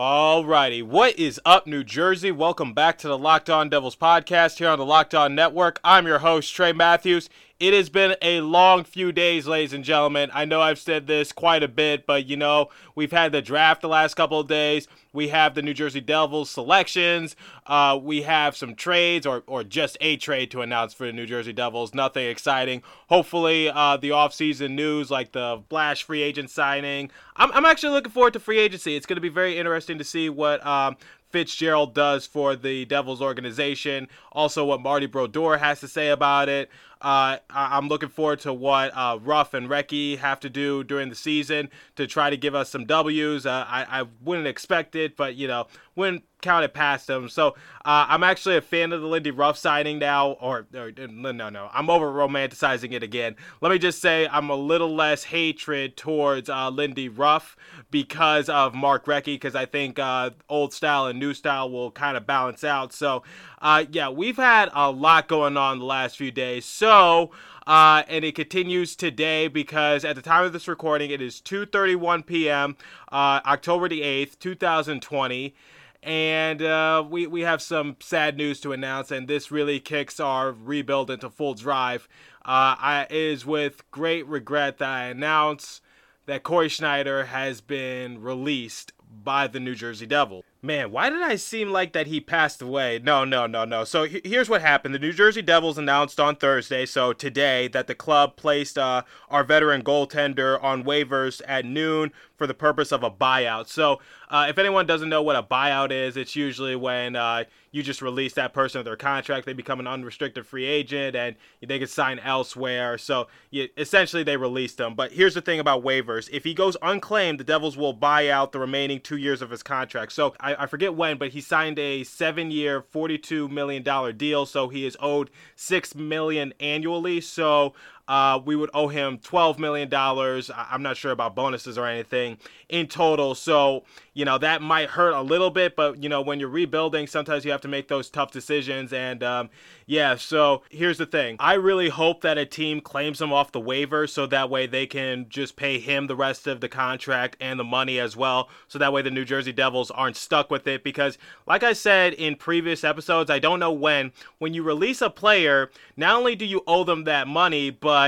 Alrighty, what is up, New Jersey? Welcome back to the Locked On Devils podcast here on the Locked On Network. I'm your host, Trey Matthews. It has been a long few days, ladies and gentlemen. I know I've said this quite a bit, but you know, we've had the draft the last couple of days. We have the New Jersey Devils selections. Uh, we have some trades, or, or just a trade to announce for the New Jersey Devils. Nothing exciting. Hopefully, uh, the offseason news like the Flash free agent signing. I'm, I'm actually looking forward to free agency. It's going to be very interesting to see what um, Fitzgerald does for the Devils organization. Also, what Marty Brodeur has to say about it. Uh, I- I'm looking forward to what uh, Ruff and Recchi have to do during the season to try to give us some W's. Uh, I, I wouldn't expect it, but you know, wouldn't count it past them. So uh, I'm actually a fan of the Lindy Ruff signing now. Or, or no, no, I'm over romanticizing it again. Let me just say I'm a little less hatred towards uh, Lindy Ruff because of Mark Recchi, because I think uh, old style and new style will kind of balance out. So uh, yeah, we've had a lot going on the last few days. So, uh, and it continues today because at the time of this recording, it is 2:31 p.m. Uh, October the 8th, 2020. And uh, we, we have some sad news to announce, and this really kicks our rebuild into full drive. Uh, I, it is with great regret that I announce that Cory Schneider has been released by the New Jersey Devil. Man, why did I seem like that he passed away? No, no, no, no. So here's what happened. The New Jersey Devils announced on Thursday, so today, that the club placed uh, our veteran goaltender on waivers at noon for the purpose of a buyout. So uh, if anyone doesn't know what a buyout is, it's usually when uh, you just release that person of their contract, they become an unrestricted free agent, and they can sign elsewhere. So you, essentially, they released him. But here's the thing about waivers: if he goes unclaimed, the Devils will buy out the remaining two years of his contract. So I forget when, but he signed a seven-year, forty-two million dollar deal, so he is owed six million annually. So uh, we would owe him $12 million. I'm not sure about bonuses or anything in total. So, you know, that might hurt a little bit, but, you know, when you're rebuilding, sometimes you have to make those tough decisions. And, um, yeah, so here's the thing. I really hope that a team claims him off the waiver so that way they can just pay him the rest of the contract and the money as well. So that way the New Jersey Devils aren't stuck with it. Because, like I said in previous episodes, I don't know when, when you release a player, not only do you owe them that money, but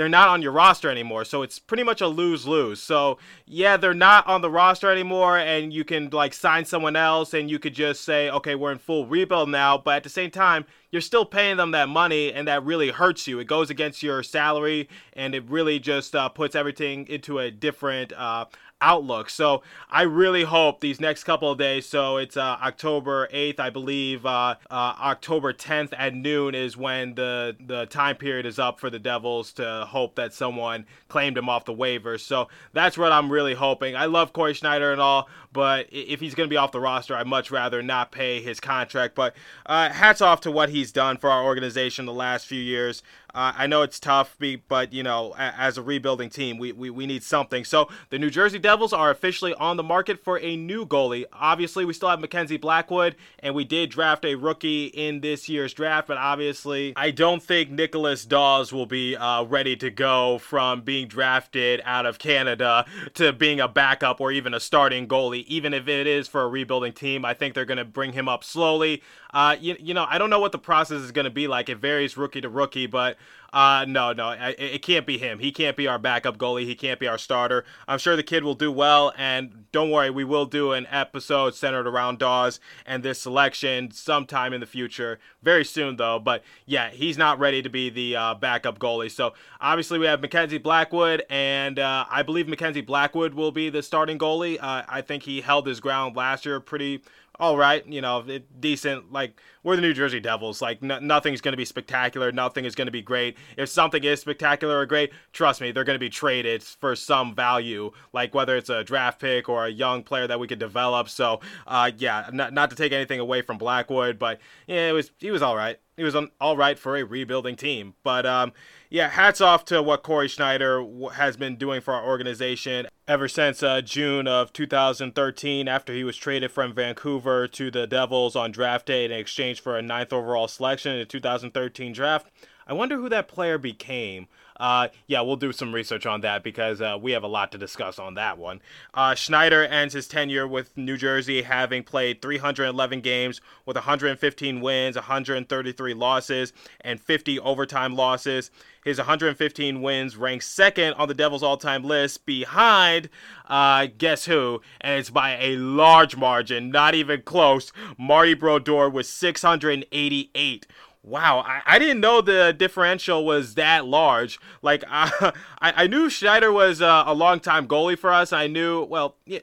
they're not on your roster anymore. So it's pretty much a lose lose. So yeah, they're not on the roster anymore, and you can like sign someone else, and you could just say, okay, we're in full rebuild now. But at the same time, you're still paying them that money, and that really hurts you. It goes against your salary, and it really just uh, puts everything into a different. Uh, outlook. So I really hope these next couple of days. So it's uh, October 8th, I believe. Uh, uh, October 10th at noon is when the the time period is up for the Devils to hope that someone claimed him off the waivers. So that's what I'm really hoping. I love Cory Schneider and all, but if he's going to be off the roster, I'd much rather not pay his contract. But uh, hats off to what he's done for our organization the last few years. Uh, I know it's tough, but you know, as a rebuilding team, we, we, we need something. So the New Jersey Devils are officially on the market for a new goalie. Obviously, we still have Mackenzie Blackwood, and we did draft a rookie in this year's draft, but obviously, I don't think Nicholas Daws will be uh, ready to go from being drafted out of Canada to being a backup or even a starting goalie, even if it is for a rebuilding team. I think they're going to bring him up slowly. Uh, you, you know, I don't know what the process is going to be like. It varies rookie to rookie, but uh, no, no, I, it can't be him. He can't be our backup goalie. He can't be our starter. I'm sure the kid will do well, and don't worry, we will do an episode centered around Daws and this selection sometime in the future. Very soon, though. But yeah, he's not ready to be the uh, backup goalie. So obviously, we have Mackenzie Blackwood, and uh, I believe Mackenzie Blackwood will be the starting goalie. Uh, I think he held his ground last year pretty all right, you know, decent. Like we're the New Jersey Devils. Like n- nothing's going to be spectacular. Nothing is going to be great. If something is spectacular or great, trust me, they're going to be traded for some value. Like whether it's a draft pick or a young player that we could develop. So, uh, yeah, not, not to take anything away from Blackwood, but yeah, it was he was all right. He was all right for a rebuilding team. But um, yeah, hats off to what Cory Schneider has been doing for our organization ever since uh, June of 2013 after he was traded from Vancouver to the Devils on draft day in exchange for a ninth overall selection in the 2013 draft. I wonder who that player became. Uh, yeah, we'll do some research on that because uh, we have a lot to discuss on that one. Uh, Schneider ends his tenure with New Jersey having played 311 games with 115 wins, 133 losses, and 50 overtime losses. His 115 wins ranks second on the Devils' all-time list, behind uh, guess who? And it's by a large margin, not even close. Marty Brodeur with 688 wow, I, I didn't know the differential was that large. Like, I, I knew Schneider was uh, a long time goalie for us. I knew, well, yeah,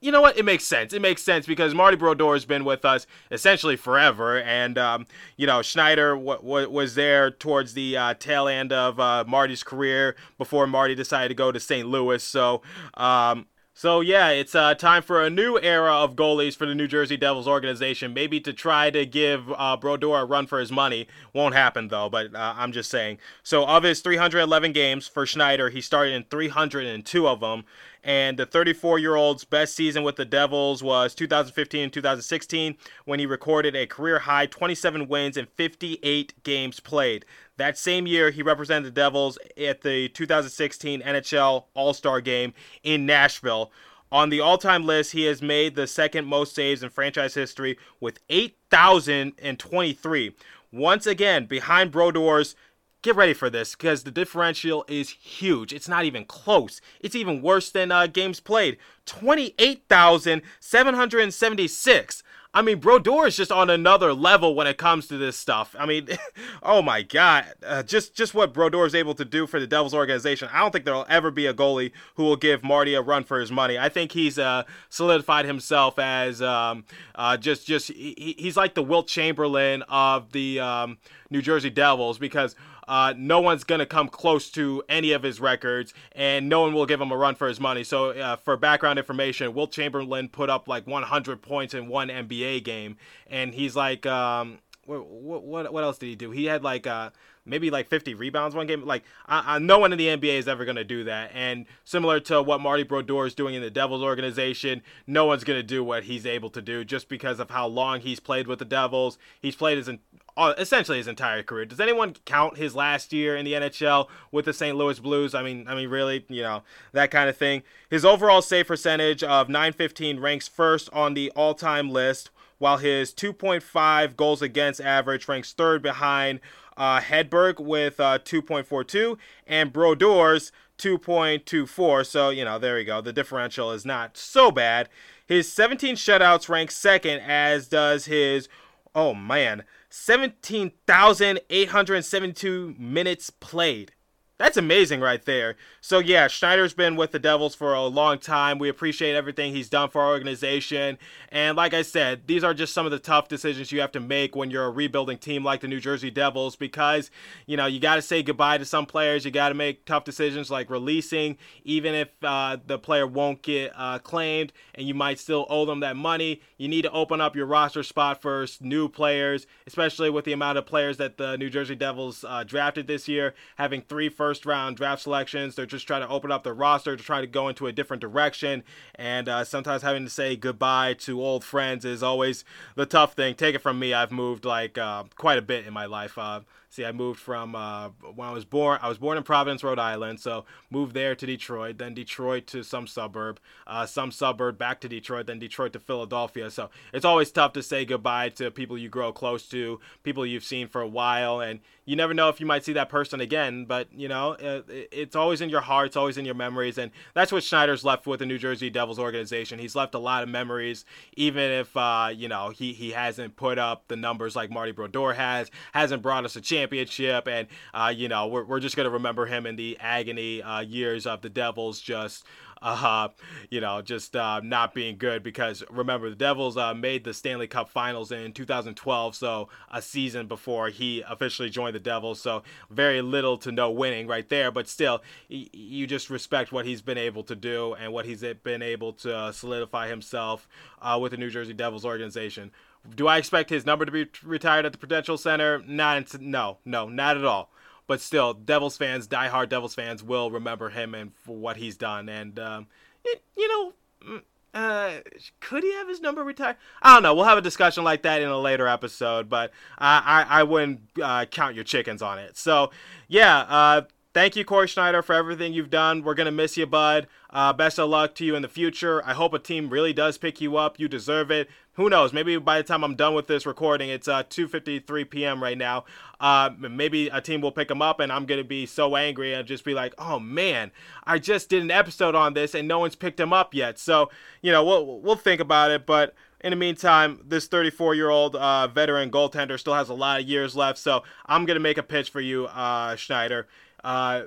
you know what? It makes sense. It makes sense because Marty Brodeur has been with us essentially forever, and um, you know Schneider w- w- was there towards the uh, tail end of uh, Marty's career before Marty decided to go to St. Louis. So um, so yeah, it's uh, time for a new era of goalies for the New Jersey Devils organization. Maybe to try to give uh, Brodeur a run for his money. Won't happen though, but uh, I'm just saying. So of his 311 games for Schneider, he started in 302 of them. And the 34 year old's best season with the Devils was 2015 and 2016 when he recorded a career high 27 wins in 58 games played. That same year, he represented the Devils at the 2016 NHL All Star game in Nashville. On the all time list, he has made the second most saves in franchise history with 8,023. Once again, behind Brodeur's get ready for this because the differential is huge. It's not even close. It's even worse than uh, games played. 28,776. I mean, Brodeur is just on another level when it comes to this stuff. I mean, oh my God, uh, just just what Brodeur is able to do for the Devils organization. I don't think there'll ever be a goalie who will give Marty a run for his money. I think he's uh, solidified himself as um, uh, just just he, he's like the Wilt Chamberlain of the um, New Jersey Devils because uh, no one's going to come close to any of his records, and no one will give him a run for his money. So, uh, for background information, Wilt Chamberlain put up like 100 points in one NBA game, and he's like, um, what, what, what else did he do? He had like, uh, maybe like 50 rebounds one game. Like, I, I, no one in the NBA is ever to do that. And similar to what Marty Brodeur is doing in the Devils organization, no one's to do what he's able to do just because of how long he's played with the Devils. He's played his uh, essentially his entire career. Does anyone count his last year in the NHL with the St. Louis Blues? I mean, I mean, really, you know, that kind of thing. His overall save percentage of 915 ranks first on the all-time list, while his 2.5 goals against average ranks third behind uh, Hedberg with uh, 2.42 and Brodeur's 2.24. So, you know, there you go. The differential is not so bad. His 17 shutouts rank second, as does his, oh man, 17,872 minutes played. That's amazing right there. So yeah, Schneider's been with the Devils for a long time. We appreciate everything he's done for our organization. And like I said, these are just some of the tough decisions you have to make when you're a rebuilding team like the New Jersey Devils because, you know, you got to say goodbye to some players. You got to make tough decisions like releasing even if uh, the player won't get uh, claimed and you might still owe them that money. You need to open up your roster spot for new players, especially with the amount of players that the New Jersey Devils uh, drafted this year, having three first first round draft selections. They're just trying to open up the roster to try to go into a different direction. And uh, sometimes having to say goodbye to old friends is always the tough thing. Take it from me, I've moved like uh, quite a bit in my life. Uh, See, I moved from uh, when I was born. I was born in Providence, Rhode Island. So moved there to Detroit, then Detroit to some suburb, uh, some suburb back to Detroit, then Detroit to Philadelphia. So it's always tough to say goodbye to people you grow close to, people you've seen for a while, and you never know if you might see that person again. But you know, uh, it's always in your heart, it's always in your memories, and that's what Schneider's left with the New Jersey Devils organization. He's left a lot of memories, even if uh, you know he he hasn't put up the numbers like Marty Brodeur has, hasn't brought us a championship, and uh, you know we're, we're just gonna remember him in the agony uh, years of the Devils just uh, you know, just uh, not being good because remember the Devils uh, made the Stanley Cup Finals in 2012, so a season before he officially joined the Devils. So very little to no winning right there, but still, y- you just respect what he's been able to do and what he's been able to solidify himself uh, with the New Jersey Devils organization. Do I expect his number to be retired at the Prudential Center? Not, no, no, not at all but still, Devils fans, diehard Devils fans, will remember him and for what he's done. And um, it, you know, mm, uh, could he have his number retired? I don't know. We'll have a discussion like that in a later episode, but I I, I wouldn't uh, count your chickens on it. So yeah, uh, thank you, Cory Schneider, for everything you've done. We're gonna miss you, bud. Uh, best of luck to you in the future. I hope a team really does pick you up. You deserve it who knows? Maybe by the time I'm done with this recording, it's uh, 2:53 p.m. right now. Uh, maybe a team will pick him up, and I'm gonna be so angry and just be like, "Oh man, I just did an episode on this, and no one's picked him up yet." So you know, we'll we'll think about it. But in the meantime, this 34-year-old uh, veteran goaltender still has a lot of years left. So I'm gonna make a pitch for you, uh, Schneider. Uh,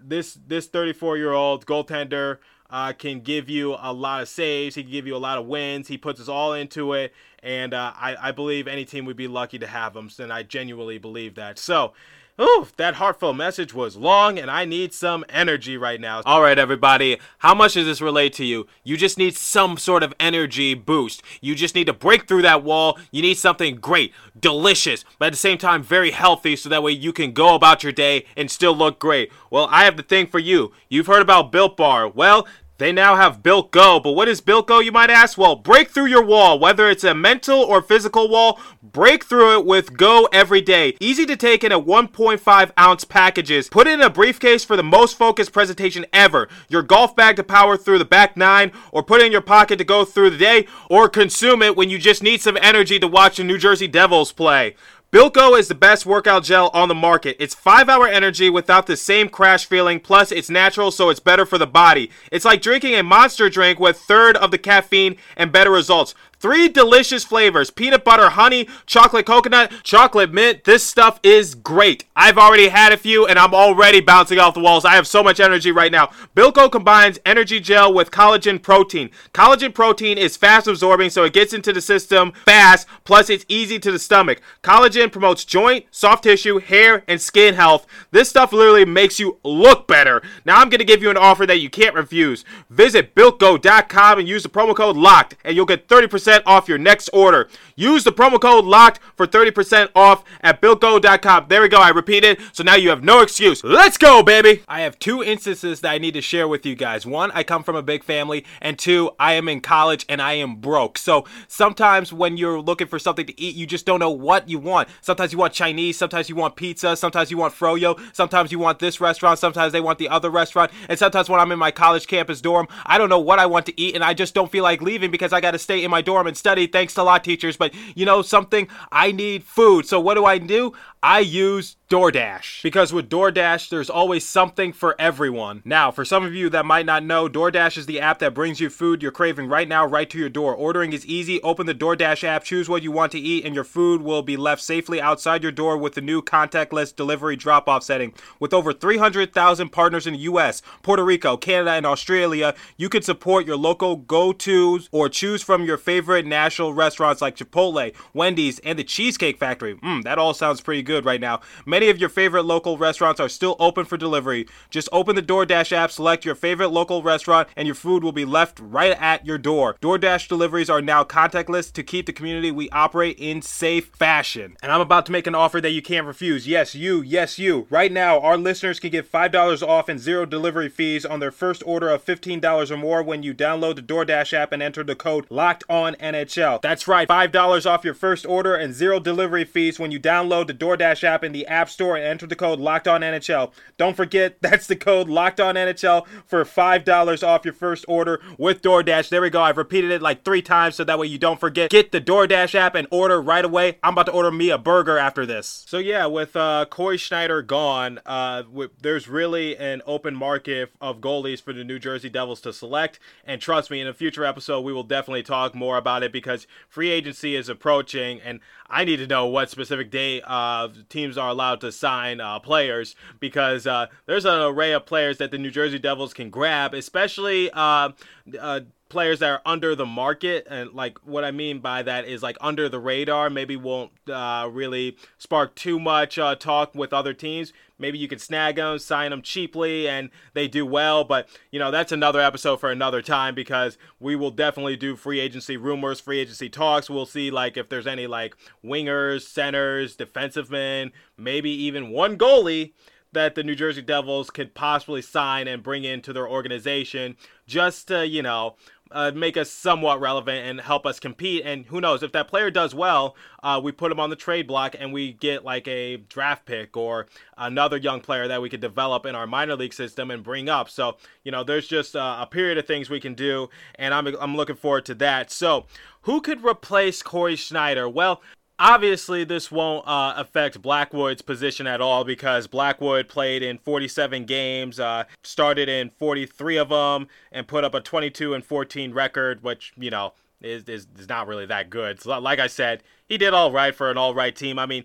this this 34-year-old goaltender uh, can give you a lot of saves. He can give you a lot of wins. He puts us all into it, and uh, I, I believe any team would be lucky to have him. And I genuinely believe that. So. Ooh, that heartfelt message was long, and I need some energy right now. All right, everybody, how much does this relate to you? You just need some sort of energy boost. You just need to break through that wall. You need something great, delicious, but at the same time, very healthy, so that way you can go about your day and still look great. Well, I have the thing for you. You've heard about Built Bar. Well, they now have Built Go, but what is Built Go, you might ask? Well, break through your wall, whether it's a mental or physical wall, break through it with Go every day. Easy to take in a 1.5 ounce packages. Put it in a briefcase for the most focused presentation ever. Your golf bag to power through the back nine, or put it in your pocket to go through the day, or consume it when you just need some energy to watch the New Jersey Devils play. Go is the best workout gel on the market. It's 5 hour energy without the same crash feeling, plus it's natural so it's better for the body. It's like drinking a monster drink with third of the caffeine and better results. Three delicious flavors peanut butter, honey, chocolate coconut, chocolate mint. This stuff is great. I've already had a few and I'm already bouncing off the walls. I have so much energy right now. Built Go combines energy gel with collagen protein. Collagen protein is fast absorbing, so it gets into the system fast, plus it's easy to the stomach. Collagen promotes joint, soft tissue, hair, and skin health. This stuff literally makes you look better. Now I'm going to give you an offer that you can't refuse. Visit builtgo.com and use the promo code LOCKED, and you'll get 30% 30% off your next order. Use the promo code LOCKED for 30% off at BuiltGo.com. There we go. I repeat it. So now you have no excuse. Let's go, baby. I have two instances that I need to share with you guys. One, I come from a big family. And two, I am in college and I am broke. So sometimes when you're looking for something to eat, you just don't know what you want. Sometimes you want Chinese. Sometimes you want pizza. Sometimes you want froyo. Sometimes you want this restaurant. Sometimes they want the other restaurant. And sometimes when I'm in my college campus dorm, I don't know what I want to eat and I just don't feel like leaving because I got to stay in my dorm and study. Thanks to a lot teachers, but you know something? I need food. So what do I do? I use DoorDash. Because with DoorDash, there's always something for everyone. Now, for some of you that might not know, DoorDash is the app that brings you food you're craving right now, right to your door. Ordering is easy. Open the DoorDash app, choose what you want to eat, and your food will be left safely outside your door with the new contactless delivery drop off setting. With over 300,000 partners in the US, Puerto Rico, Canada, and Australia, you can support your local go tos or choose from your favorite national restaurants like Chipotle, Wendy's, and the Cheesecake Factory. Mmm, that all sounds pretty good right now. Many Many of your favorite local restaurants are still open for delivery. Just open the DoorDash app, select your favorite local restaurant, and your food will be left right at your door. DoorDash deliveries are now contactless to keep the community we operate in safe fashion. And I'm about to make an offer that you can't refuse. Yes, you, yes, you. Right now, our listeners can get $5 off and zero delivery fees on their first order of $15 or more when you download the DoorDash app and enter the code Locked On NHL. That's right, $5 off your first order and zero delivery fees when you download the DoorDash app in the App Store and enter the code Locked On NHL. Don't forget that's the code Locked On NHL for five dollars off your first order with DoorDash. There we go. I've repeated it like three times so that way you don't forget. Get the DoorDash app and order right away. I'm about to order me a burger after this. So yeah, with uh, Cory Schneider gone, uh, there's really an open market of goalies for the New Jersey Devils to select. And trust me, in a future episode, we will definitely talk more about it because free agency is approaching, and I need to know what specific day uh, teams are allowed to sign uh, players because uh, there's an array of players that the New Jersey Devils can grab, especially uh, uh, players that are under the market and like what i mean by that is like under the radar maybe won't uh, really spark too much uh, talk with other teams. Maybe you could snag them sign them cheaply and they do well. But you know that's another episode for another time because we will definitely do free agency rumors free agency talks. We'll see like if there's any like wingers centers defensive men maybe even one goalie that the New Jersey Devils could possibly sign and bring into their organization just to, you know, uh, make us somewhat relevant and help us compete. And who knows, if that player does well, uh, we put him on the trade block and we get like a draft pick or another young player that we could develop in our minor league system and bring up. So, you know, there's just uh, a period of things we can do, and I'm, I'm looking forward to that. So, who could replace Cory Schneider? Well, Obviously, this won't uh, affect Blackwood's position at all because Blackwood played in 47 games, uh, started in 43 of them, and put up a 22 and 14 record, which you know is, is, is not really that good. So, like I said, he did all right for an all right team. I mean,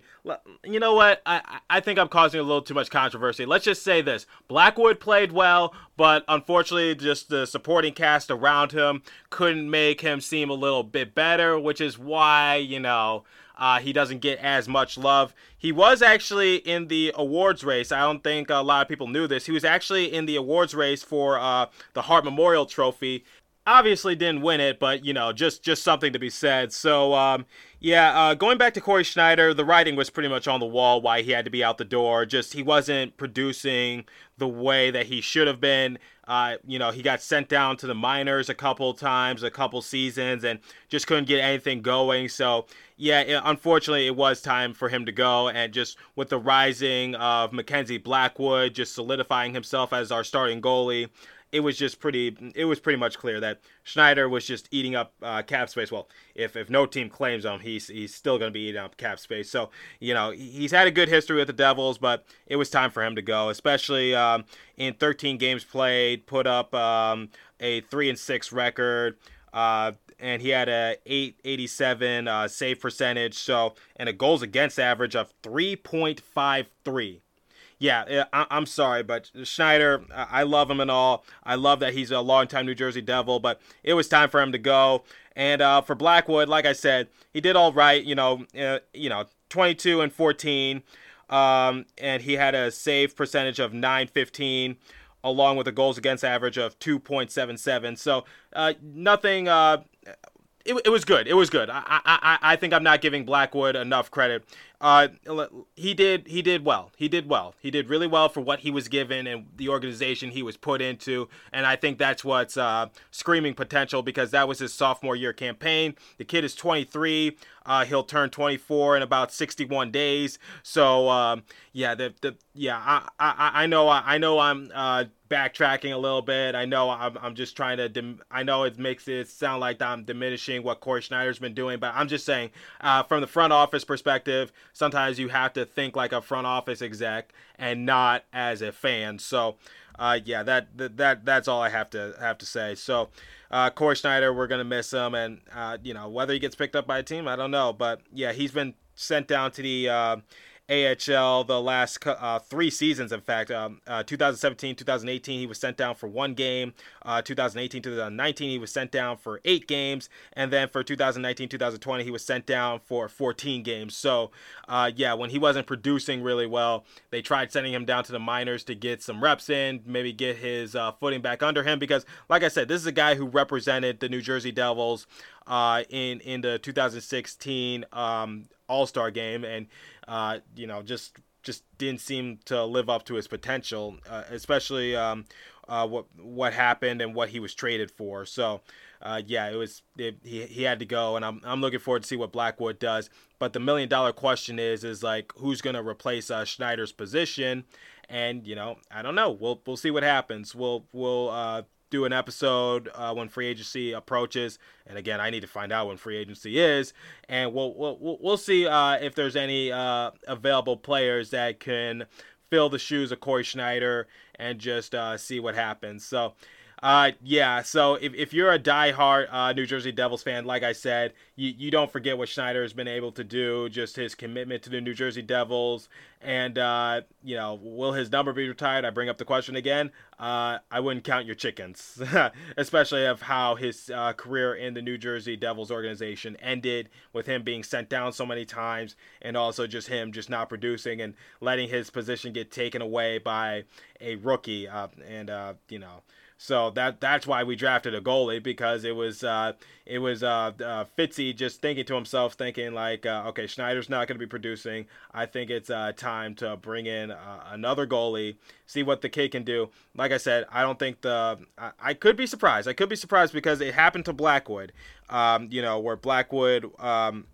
you know what? I, I think I'm causing a little too much controversy. Let's just say this Blackwood played well, but unfortunately, just the supporting cast around him couldn't make him seem a little bit better, which is why, you know. Uh, he doesn't get as much love. He was actually in the awards race. I don't think a lot of people knew this. He was actually in the awards race for uh, the Hart Memorial Trophy. Obviously didn't win it, but you know, just just something to be said. So um, yeah, uh, going back to Cory Schneider, the writing was pretty much on the wall why he had to be out the door. Just he wasn't producing the way that he should have been. Uh, you know, he got sent down to the minors a couple times, a couple seasons, and just couldn't get anything going. So, yeah, it, unfortunately, it was time for him to go. And just with the rising of Mackenzie Blackwood, just solidifying himself as our starting goalie, it was just pretty it was pretty much clear that Schneider was just eating up uh, cap space. Well, if if no team claims him, he's he's still going to be eating up cap space. So you know he's had a good history with the Devils, but it was time for him to go, especially um, in 13 games played, put up um, a three and six record. Uh, and he had a 887 uh, save percentage, so and a goals against average of 3.53 yeah, I, am sorry, but Schneider, I love him and all. I love that he's a longtime New Jersey Devil, but it was time for him to go. And uh, for Blackwood, like I said, he did all right. You know, uh, you know, 22 and 14, um, and he had a save percentage of 915 along with a goals against average of 2.77. So uh, nothing uh, it, it was good. It was good. I, I I think I'm not giving Blackwood enough credit. Uh, he did he did well. He did well. He did really well for what he was given and the organization he was put into. And I think that's what's uh, screaming potential because that was his sophomore year campaign. The kid is 23. Uh, he'll turn 24 in about 61 days. So um, yeah, the, the yeah I, I I know I know I'm uh, backtracking a little bit. I know I'm, I'm just trying to. Dim- I know it makes it sound like I'm diminishing what Cory Schneider's been doing, but I'm just saying, uh, from the front office perspective, sometimes you have to think like a front office exec and not as a fan. So, uh, yeah, that, that that's all I have to have to say. So, uh, Cory Schneider, we're gonna miss him, and uh, you know whether he gets picked up by a team, I don't know, but yeah, he's been sent down to the uh, AHL the last uh, three seasons. In fact, um, uh, 2017, 2018, he was sent down for one game. Uh, 2018, 2019, he was sent down for eight games, and then for 2019, 2020, he was sent down for 14 games. So, uh, yeah, when he wasn't producing really well, they tried sending him down to the minors to get some reps in, maybe get his uh, footing back under him. Because, like I said, this is a guy who represented the New Jersey Devils uh, in in the 2016 um, All Star game, and uh, you know just just didn't seem to live up to his potential, uh, especially um, uh, what what happened and what he was traded for. So. Uh, yeah, it was it, he, he had to go, and I'm, I'm looking forward to see what Blackwood does. But the million dollar question is is like who's gonna replace uh, Schneider's position, and you know I don't know. We'll we'll see what happens. We'll we'll uh, do an episode uh, when free agency approaches. And again, I need to find out when free agency is, and we'll we'll we'll see uh, if there's any uh, available players that can fill the shoes of Cory Schneider and just uh, see what happens. So. Uh, yeah. So if, if you're a diehard uh, New Jersey Devils fan, like I said, you, you don't forget what Schneider has been able to do. Just his commitment to the New Jersey Devils, and uh, you know, will his number be retired? I bring up the question again. Uh, I wouldn't count your chickens, especially of how his uh, career in the New Jersey Devils organization ended with him being sent down so many times, and also just him just not producing and letting his position get taken away by a rookie. Uh, and uh, you know. So that that's why we drafted a goalie because it was uh, it was uh, uh, Fitzy just thinking to himself, thinking like, uh, okay, Schneider's not going to be producing. I think it's uh, time to bring in uh, another goalie, see what the kid can do. Like I said, I don't think the I, I could be surprised. I could be surprised because it happened to Blackwood, um, you know, where Blackwood. Um,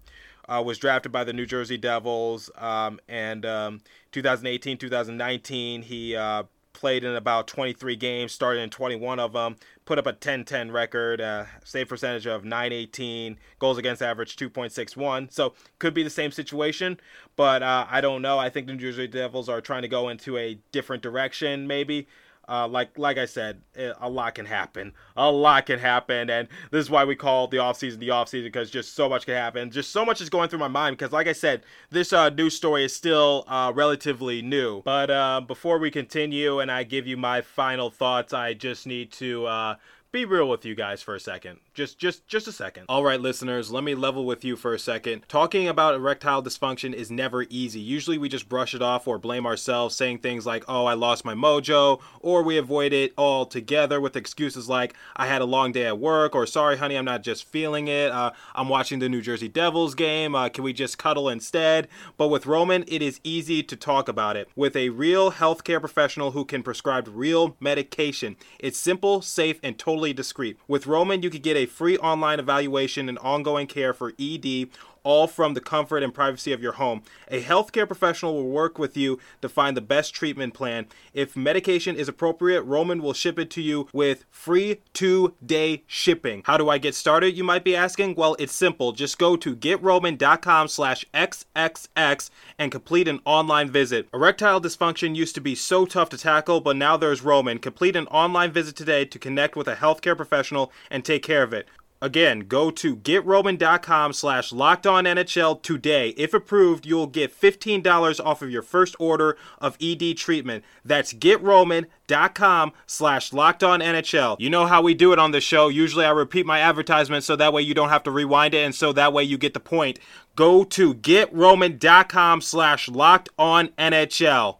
uh, was drafted by the New Jersey Devils, um, and um, 2018, 2019, he uh, played in about 23 games, started in 21 of them, put up a 10-10 record, uh, save percentage of 918, goals against average 2.61. So could be the same situation, but uh, I don't know. I think the New Jersey Devils are trying to go into a different direction, maybe. Uh, like like I said, eh, a lot can happen. A lot can happen, and this is why we call the offseason the offseason because just so much can happen. Just so much is going through my mind because, like I said, this uh, news story is still uh, relatively new. But uh, before we continue and I give you my final thoughts, I just need to uh, be real with you guys for a second. Just just just a second. All right, listeners, let me level with you for a second. Talking about erectile dysfunction is never easy. Usually we just brush it off or blame ourselves saying things like, "Oh, I lost my mojo," or we avoid it altogether with excuses like, "I had a long day at work," or "Sorry, honey, I'm not just feeling it. Uh, I'm watching the New Jersey Devils game. Uh, can we just cuddle instead?" But with Roman, it is easy to talk about it. With a real healthcare professional who can prescribe real medication, it's simple, safe, and totally discreet. With Roman, you could get a free online evaluation and ongoing care for ED all from the comfort and privacy of your home. A healthcare professional will work with you to find the best treatment plan. If medication is appropriate, Roman will ship it to you with free two day shipping. How do I get started, you might be asking? Well, it's simple. Just go to getroman.com slash XXX and complete an online visit. Erectile dysfunction used to be so tough to tackle, but now there's Roman. Complete an online visit today to connect with a healthcare professional and take care of it. Again, go to getroman.com slash lockedonnhl today. If approved, you'll get $15 off of your first order of ED treatment. That's getroman.com slash lockedonnhl. You know how we do it on the show. Usually I repeat my advertisement so that way you don't have to rewind it and so that way you get the point. Go to getroman.com slash lockedonnhl.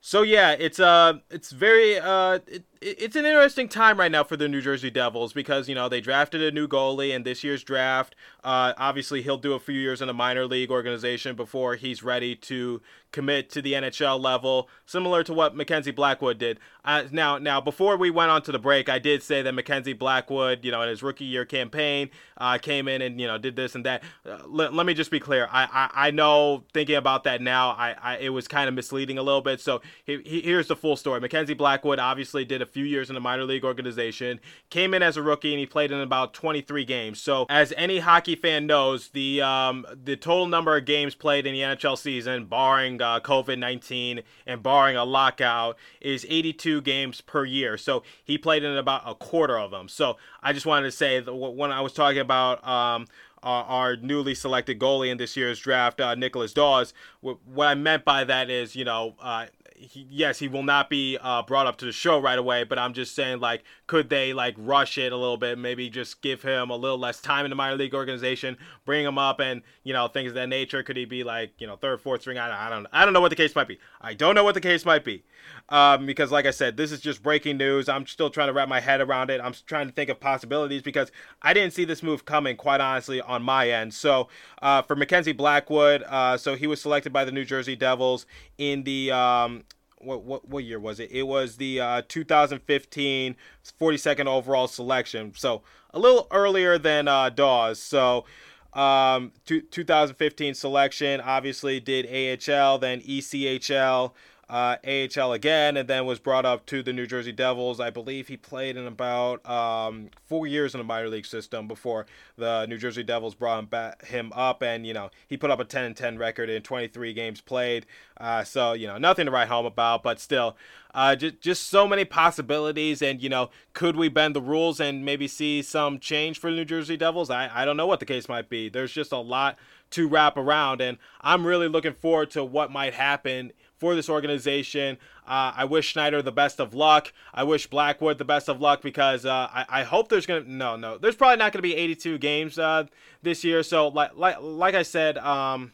So yeah, it's uh it's very uh it, it's an interesting time right now for the New Jersey Devils because you know they drafted a new goalie in this year's draft. Uh, obviously, he'll do a few years in a minor league organization before he's ready to commit to the NHL level, similar to what Mackenzie Blackwood did. Uh, now, now before we went on to the break, I did say that Mackenzie Blackwood, you know, in his rookie year campaign, uh, came in and you know did this and that. Uh, let, let me just be clear. I, I, I know thinking about that now, I, I it was kind of misleading a little bit. So he, he, here's the full story. Mackenzie Blackwood obviously did a few years in a minor league organization, came in as a rookie and he played in about 23 games. So as any hockey fan knows, the um, the total number of games played in the NHL season, barring uh, COVID 19 and barring a lockout, is 82 games per year. So he played in about a quarter of them. So I just wanted to say that when I was talking about um, our, our, newly selected goalie in this year's draft, uh, Nicholas Daws. What I meant by that is, you know, uh, he, yes, he will not be uh, brought up to the show right away, but I'm just saying, like, could they like rush it a little bit? Maybe just give him a little less time in the minor league organization, bring him up, and you know things of that nature. Could he be like, you know, third, fourth string? I, I don't, I don't know what the case might be. I don't know what the case might be, um, because like I said, this is just breaking news. I'm still trying to wrap my head around it. I'm trying to think of possibilities because I didn't see this move coming, quite honestly, on my end. So uh, for Mackenzie Blackwood, uh, so he was selected by the New Jersey Devils in the um, what what what year was it? It was the uh, 2015 42nd overall selection. So a little earlier than uh, Daws. So um, 2015 selection obviously did AHL, then ECHL. Uh, AHL again, and then was brought up to the New Jersey Devils. I believe he played in about um, four years in the minor league system before the New Jersey Devils brought him, back, him up, and you know he put up a 10 and 10 record in 23 games played. Uh, so you know nothing to write home about, but still, uh, just just so many possibilities, and you know could we bend the rules and maybe see some change for the New Jersey Devils? I I don't know what the case might be. There's just a lot to wrap around, and I'm really looking forward to what might happen for this organization. Uh, I wish Schneider the best of luck. I wish Blackwood the best of luck because uh, I, I hope there's gonna no no there's probably not gonna be 82 games uh, this year. So like like like I said, um,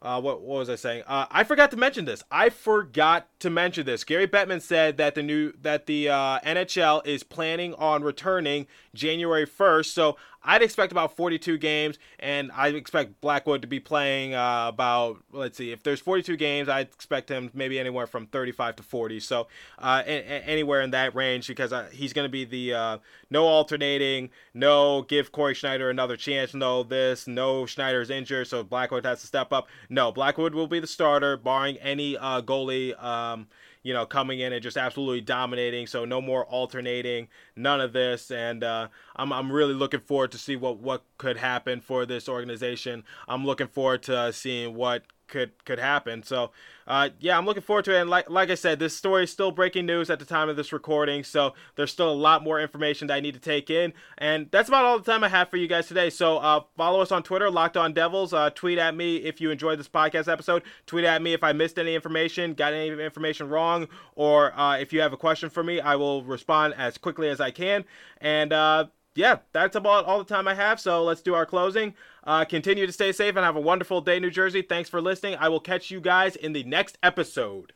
uh, what, what was I saying? Uh, I forgot to mention this. I forgot to mention this. Gary Bettman said that the new that the uh, NHL is planning on returning January 1st. So I'd expect about 42 games, and I expect Blackwood to be playing uh, about, let's see, if there's 42 games, I'd expect him maybe anywhere from 35 to 40. So uh, a- a- anywhere in that range because uh, he's going to be the uh, no alternating, no give Cory Schneider another chance, no this, no Schneider's injured, so Blackwood has to step up. No, Blackwood will be the starter, barring any uh, goalie. Um, you know, coming in and just absolutely dominating. So no more alternating, none of this. And uh, I'm, I'm really looking forward to see what, what could happen for this organization. I'm looking forward to seeing what could could happen. So, uh, yeah, I'm looking forward to it. And like like I said, this story is still breaking news at the time of this recording, so there's still a lot more information that I need to take in. And that's about all the time I have for you guys today. So uh, follow us on Twitter, Locked On Devils. Uh, tweet at me if you enjoyed this podcast episode. Tweet at me if I missed any information, got any information wrong, or uh, if you have a question for me, I will respond as quickly as I can. And uh, yeah, that's about all the time I have. So let's do our closing. Uh, continue to stay safe and have a wonderful day, New Jersey. Thanks for listening. I will catch you guys in the next episode.